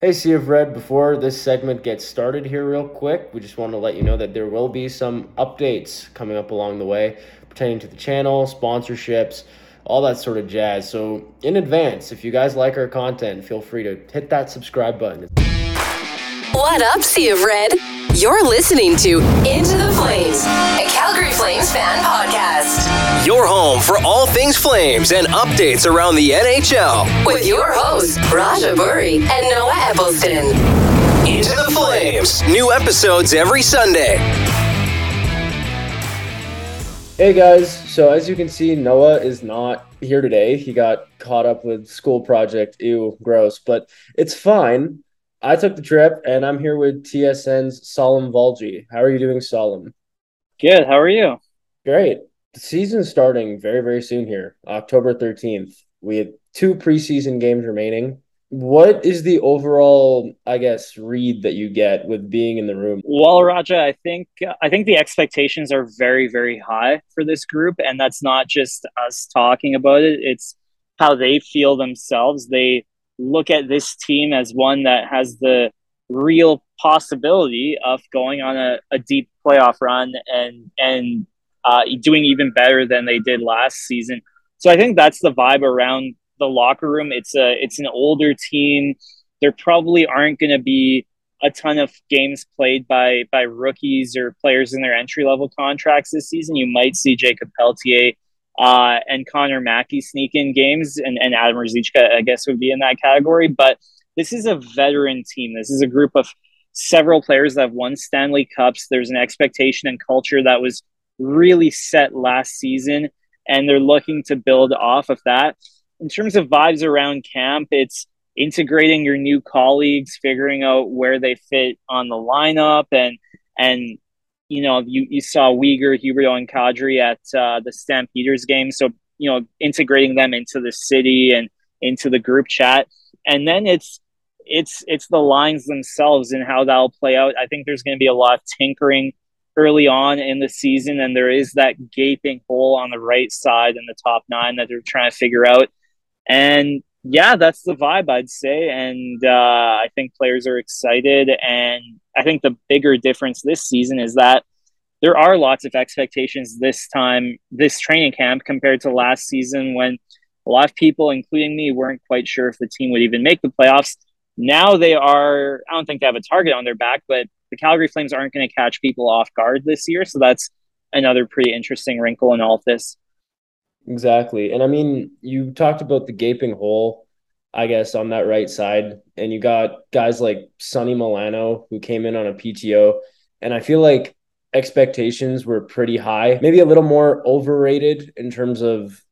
Hey, Sea of Red, before this segment gets started here, real quick, we just want to let you know that there will be some updates coming up along the way pertaining to the channel, sponsorships, all that sort of jazz. So, in advance, if you guys like our content, feel free to hit that subscribe button. What up, Sea of Red? You're listening to Into the Flames, a Calgary Flames fan podcast. Your home for all things Flames and updates around the NHL. With your hosts, Raja Boury and Noah Eppleston. Into the Flames. New episodes every Sunday. Hey guys, so as you can see, Noah is not here today. He got caught up with school project. Ew, gross, but it's fine. I took the trip and I'm here with TSN's Salim Valji. How are you doing, Salim? Good. How are you? Great. The season's starting very, very soon here, October 13th. We have two preseason games remaining. What is the overall, I guess, read that you get with being in the room? Well, Raja, I think I think the expectations are very, very high for this group, and that's not just us talking about it. It's how they feel themselves. They look at this team as one that has the real possibility of going on a, a deep playoff run and and uh, doing even better than they did last season. So I think that's the vibe around the locker room. It's a it's an older team. There probably aren't going to be a ton of games played by by rookies or players in their entry level contracts this season. You might see Jacob Pelletier uh, and Connor Mackey sneak in games, and, and Adam Ruzicka, I guess, would be in that category. But this is a veteran team. This is a group of several players that have won Stanley Cups. There's an expectation and culture that was really set last season, and they're looking to build off of that. In terms of vibes around camp, it's integrating your new colleagues, figuring out where they fit on the lineup, and and you know, you, you saw Weegar, Huberdeau, and Kadri at uh, the Stampeders game. So, you know, integrating them into the city and into the group chat. And then it's it's it's the lines themselves and how that'll play out. I think there's going to be a lot of tinkering early on in the season, and there is that gaping hole on the right side in the top nine that they're trying to figure out. And yeah, that's the vibe I'd say, and uh, I think players are excited. And I think the bigger difference this season is that there are lots of expectations this time, this training camp compared to last season when a lot of people, including me, weren't quite sure if the team would even make the playoffs. Now they are. I don't think they have a target on their back, but the Calgary Flames aren't going to catch people off guard this year, so that's another pretty interesting wrinkle in all of this. Exactly. And I mean, you talked about the gaping hole, I guess, on that right side. And you got guys like Sonny Milano who came in on a PTO. And I feel like expectations were pretty high, maybe a little more overrated in terms of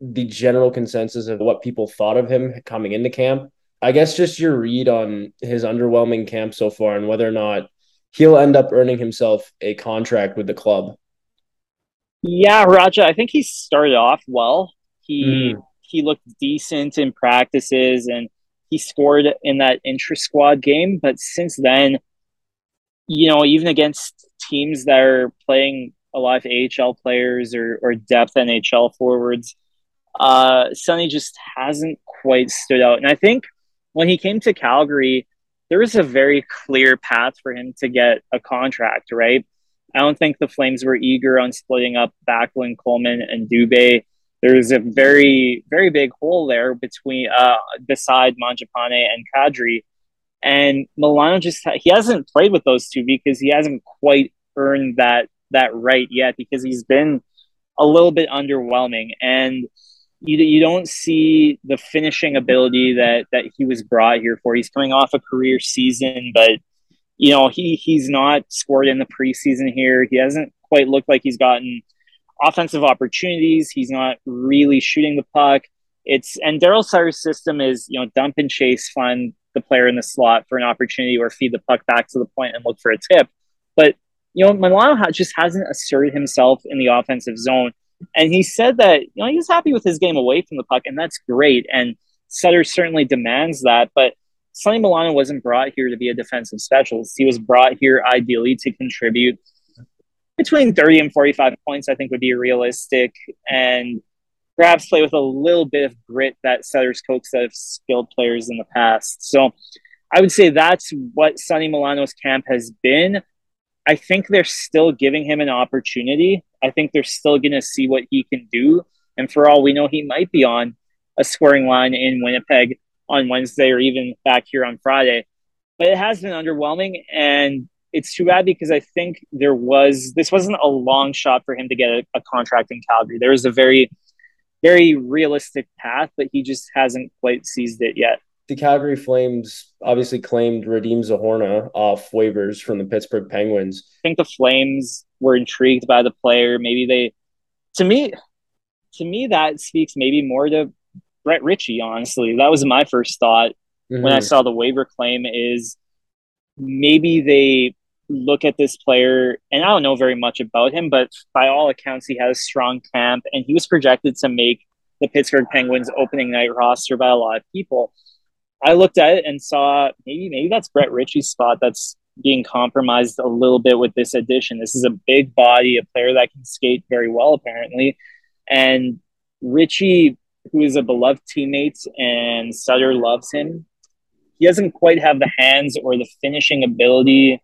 the general consensus of what people thought of him coming into camp. I guess just your read on his underwhelming camp so far and whether or not he'll end up earning himself a contract with the club. Yeah, Raja, I think he started off well. He mm. He looked decent in practices and he scored in that intra squad game, but since then, you know, even against teams that are playing a lot of AHL players or, or depth NHL forwards, uh, Sonny just hasn't quite stood out. And I think when he came to Calgary, there was a very clear path for him to get a contract, right? I don't think the Flames were eager on splitting up Backlund, Coleman, and Dubé. There's a very, very big hole there between uh, beside Mangiapane and Kadri. And Milano just he hasn't played with those two because he hasn't quite earned that that right yet because he's been a little bit underwhelming and you, you don't see the finishing ability that that he was brought here for. He's coming off a career season, but you know, he he's not scored in the preseason here. He hasn't quite looked like he's gotten offensive opportunities. He's not really shooting the puck. It's and Daryl Sutter's system is you know dump and chase, find the player in the slot for an opportunity, or feed the puck back to the point and look for a tip. But you know, Milano just hasn't asserted himself in the offensive zone. And he said that you know he's happy with his game away from the puck, and that's great. And Sutter certainly demands that, but Sonny Milano wasn't brought here to be a defensive specialist. He was brought here ideally to contribute between 30 and 45 points, I think would be realistic. And perhaps play with a little bit of grit that Sutter's coaxed out of skilled players in the past. So I would say that's what Sonny Milano's camp has been. I think they're still giving him an opportunity. I think they're still going to see what he can do. And for all we know, he might be on a scoring line in Winnipeg on Wednesday or even back here on Friday. But it has been underwhelming. And it's too bad because I think there was, this wasn't a long shot for him to get a, a contract in Calgary. There was a very, very realistic path, but he just hasn't quite seized it yet the Calgary Flames obviously claimed Radim Zohorna off waivers from the Pittsburgh Penguins. I think the Flames were intrigued by the player. Maybe they, to me, to me that speaks maybe more to Brett Ritchie. Honestly, that was my first thought mm-hmm. when I saw the waiver claim. Is maybe they look at this player, and I don't know very much about him, but by all accounts, he has a strong camp, and he was projected to make the Pittsburgh Penguins opening night roster by a lot of people. I looked at it and saw maybe maybe that's Brett Ritchie's spot that's being compromised a little bit with this addition. This is a big body, a player that can skate very well, apparently. And Ritchie, who is a beloved teammate and Sutter loves him, he doesn't quite have the hands or the finishing ability.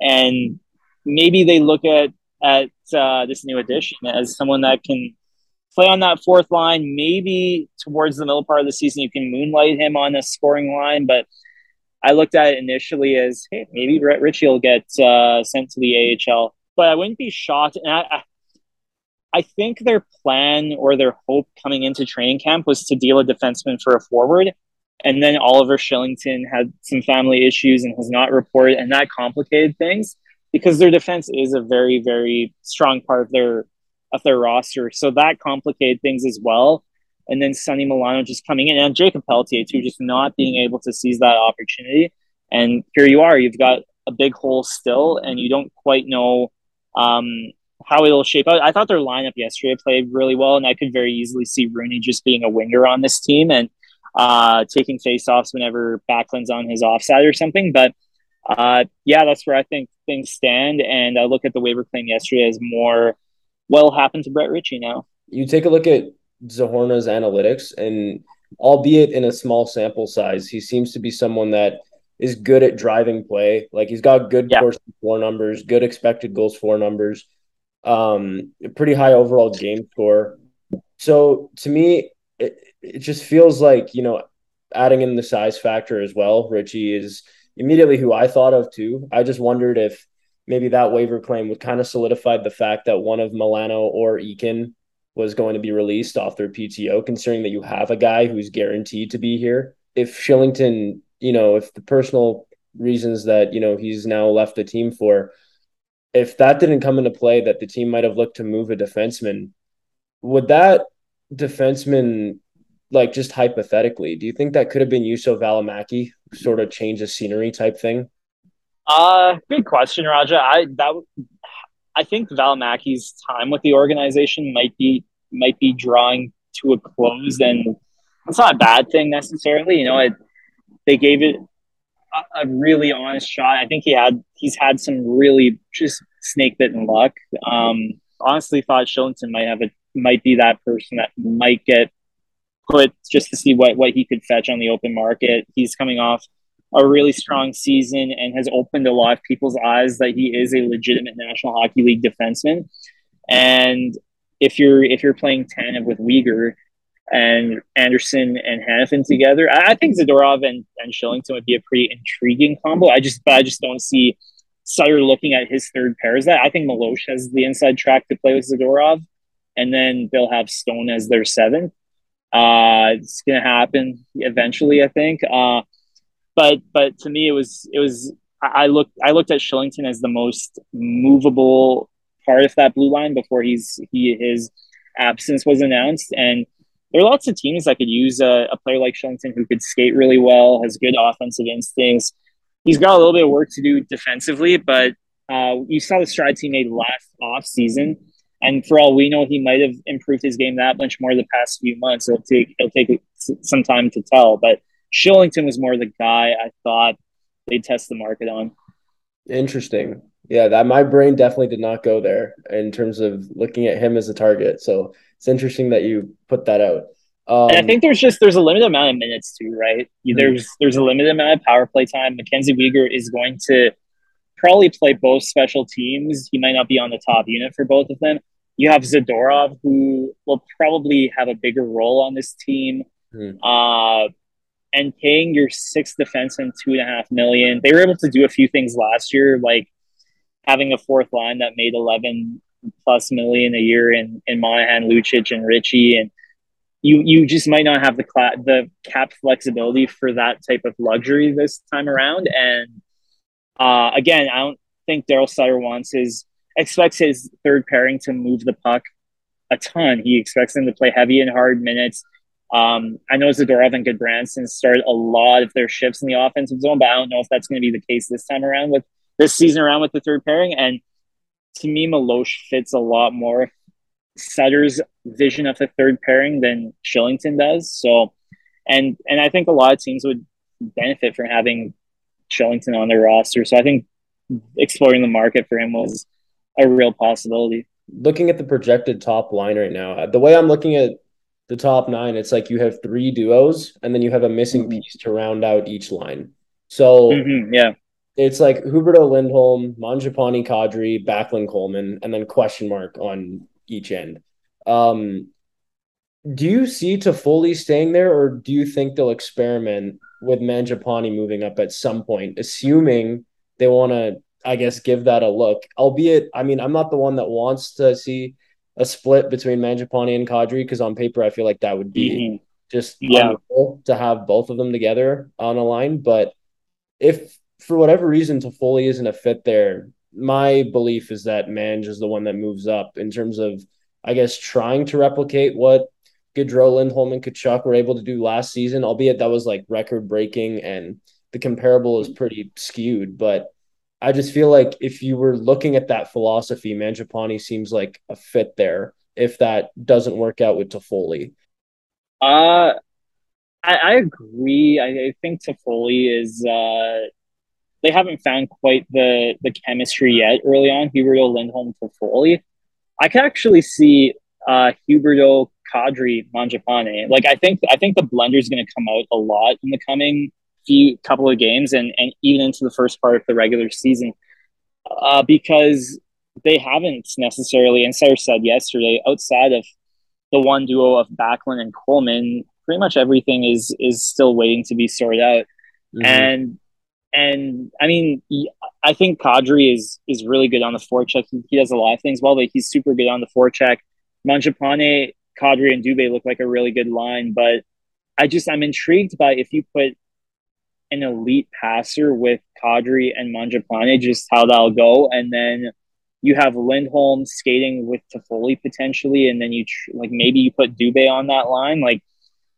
And maybe they look at at uh, this new addition as someone that can play on that fourth line. Maybe towards the middle part of the season, you can moonlight him on a scoring line. But I looked at it initially as, hey, maybe Brett Ritchie will get uh, sent to the AHL. But I wouldn't be shocked. And I, I think their plan or their hope coming into training camp was to deal a defenseman for a forward. And then Oliver Kylington had some family issues and has not reported, and that complicated things because their defense is a very, very strong part of their of their roster. So that complicated things as well. And then Sonny Milano just coming in and Jacob Pelletier too, just not being able to seize that opportunity. And here you are, you've got a big hole still, and you don't quite know um, how it'll shape out. I thought their lineup yesterday played really well, and I could very easily see Rooney just being a winger on this team and uh, taking faceoffs whenever Backlund's on his offside or something. But uh, yeah, that's where I think things stand. And I look at the waiver claim yesterday as more what'll happen to Brett Ritchie now. You take a look at Zohorna's analytics, and albeit in a small sample size, he seems to be someone that is good at driving play. Like he's got good yeah. Corsi for numbers, good expected goals for numbers, um, pretty high overall game score. So to me, it, it just feels like you know, adding in the size factor as well. Ritchie is immediately who I thought of too. I just wondered if maybe that waiver claim would kind of solidify the fact that one of Milano or Eakin was going to be released off their PTO, considering that you have a guy who's guaranteed to be here. If Kylington, you know, if the personal reasons that, you know, he's now left the team for, if that didn't come into play, that the team might have looked to move a defenseman, would that defenseman, like just hypothetically, do you think that could have been Juuso Valimaki, sort of change the scenery type thing? Uh, good question, Raja. I that I think Valimaki's time with the organization might be might be drawing to a close, and it's not a bad thing necessarily. You know, it, they gave it a, a, really honest shot. I think he had he's had some really just snake bitten luck. Um, honestly, thought Kylington might have a might be that person that might get put just to see what what he could fetch on the open market. He's coming off a really strong season and has opened a lot of people's eyes that he is a legitimate National Hockey League defenseman. And if you're if you're playing tandem with Weegar and Anderson and Hanifin together, I, I think Zadorov and, and Kylington would be a pretty intriguing combo. I just I just don't see Sutter looking at his third pair as that. I think Milosh has the inside track to play with Zadorov, and then they'll have Stone as their seventh. Uh, it's gonna happen eventually, I think. Uh, but but to me it was it was I looked I looked at Kylington as the most movable part of that blue line before he's he his absence was announced and there are lots of teams that could use a, a player like Kylington who could skate really well, has good offensive instincts. He's got a little bit of work to do defensively, but uh, you saw the strides he made last off season, and for all we know, he might have improved his game that much more the past few months. It'll take it'll take some time to tell, but Kylington was more the guy I thought they'd test the market on. Interesting. Yeah, that my brain definitely did not go there in terms of looking at him as a target. So it's interesting that you put that out. Um, and I think there's just there's a limited amount of minutes too, right? Hmm. There's there's a limited amount of power play time. Mackenzie Weegar is going to probably play both special teams. He might not be on the top unit for both of them. You have Zadorov, who will probably have a bigger role on this team. Hmm. Uh, and paying your sixth defenseman two and a half million. They were able to do a few things last year, like having a fourth line that made eleven plus million a year in in Monahan, Lucic, and Ritchie, and you you just might not have the cla- the cap flexibility for that type of luxury this time around. And uh, again, I don't think Daryl Sutter wants his expects his third pairing to move the puck a ton. He expects them to play heavy and hard minutes. Um, I know Zadorov and Gudbranson started a lot of their shifts in the offensive zone, but I don't know if that's going to be the case this time around with this season around with the third pairing. And to me, Milosh fits a lot more Sutter's vision of the third pairing than Kylington does. So, and and I think a lot of teams would benefit from having Kylington on their roster. So I think exploring the market for him was a real possibility. looking at the projected top line right now, the way I'm looking at the top nine, it's like you have three duos and then you have a missing Mhm. piece to round out each line. So Mhm, yeah. it's like Huberdeau Lindholm, Mangiapane Kadri, Backlund Coleman, and then question mark on each end. Um, do you see Toffoli staying there, or do you think they'll experiment with Mangiapane moving up at some point, assuming they want to, I guess, give that a look? Albeit, I mean, I'm not the one that wants to see a split between Mangiapane and Kadri because on paper, I feel like that would be Mhm. just Yeah. to have both of them together on a line. But if for whatever reason Toffoli isn't a fit there, my belief is that Manj is the one that moves up in terms of, I guess, trying to replicate what Gaudreau, Lindholm, and Tkachuk were able to do last season, albeit that was like record breaking and the comparable is pretty skewed. But I just feel like if you were looking at that philosophy, Mangiapane seems like a fit there if that doesn't work out with Toffoli. Uh, I, I agree. I, I think Toffoli is. Uh, they haven't found quite the the chemistry yet early on. Huberdeau, Lindholm, Toffoli. I could actually see uh, Huberdeau, Kadri, Mangiapane. Like I think I think the blender is going to come out a lot in the coming few couple of games and and even into the first part of the regular season, uh, because they haven't necessarily. And Sarah said yesterday, outside of the one duo of Backlund and Coleman, pretty much everything is is still waiting to be sorted out. Mhm. And and I mean, I think Kadri is is really good on the forecheck. He, he does a lot of things well, but he's super good on the forecheck. Mangiapane, Kadri, and Dubé look like a really good line, but I just I'm intrigued by if you put an elite passer with Kadri and Mangiapane, just how that'll go, and then you have Lindholm skating with Toffoli potentially, and then you tr- like maybe you put Dubé on that line. Like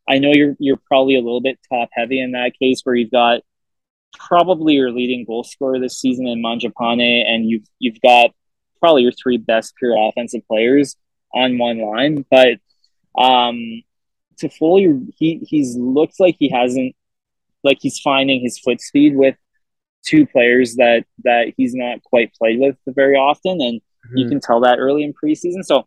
I know you're you're probably a little bit top heavy in that case where you've got probably your leading goal scorer this season in Mangiapane, and you've you've got probably your three best pure offensive players on one line. But um, Toffoli, he he's looks like he hasn't like he's finding his foot speed with two players that that he's not quite played with very often, and you Mhm. can tell that early in preseason. So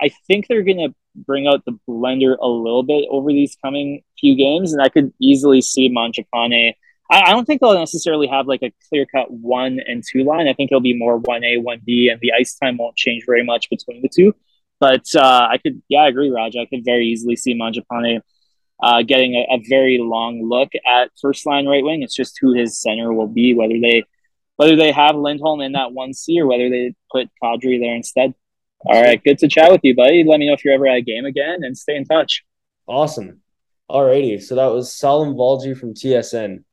I think they're going to bring out the blender a little bit over these coming few games, and I could easily see Mangiapane. I, I don't think they'll necessarily have like a clear cut one and two line. I think it'll be more one A, one B, and the ice time won't change very much between the two. But uh, I could, yeah, I agree, Raj. I could very easily see Mangiapane uh, getting a, a very long look at first line right wing. It's just who his center will be, whether they whether they have Lindholm in that one C or whether they put Kadri there instead. All right, good to chat with you, buddy. Let me know if you're ever at a game again and stay in touch. Awesome. Alrighty. So that was Salim Valji from TSN.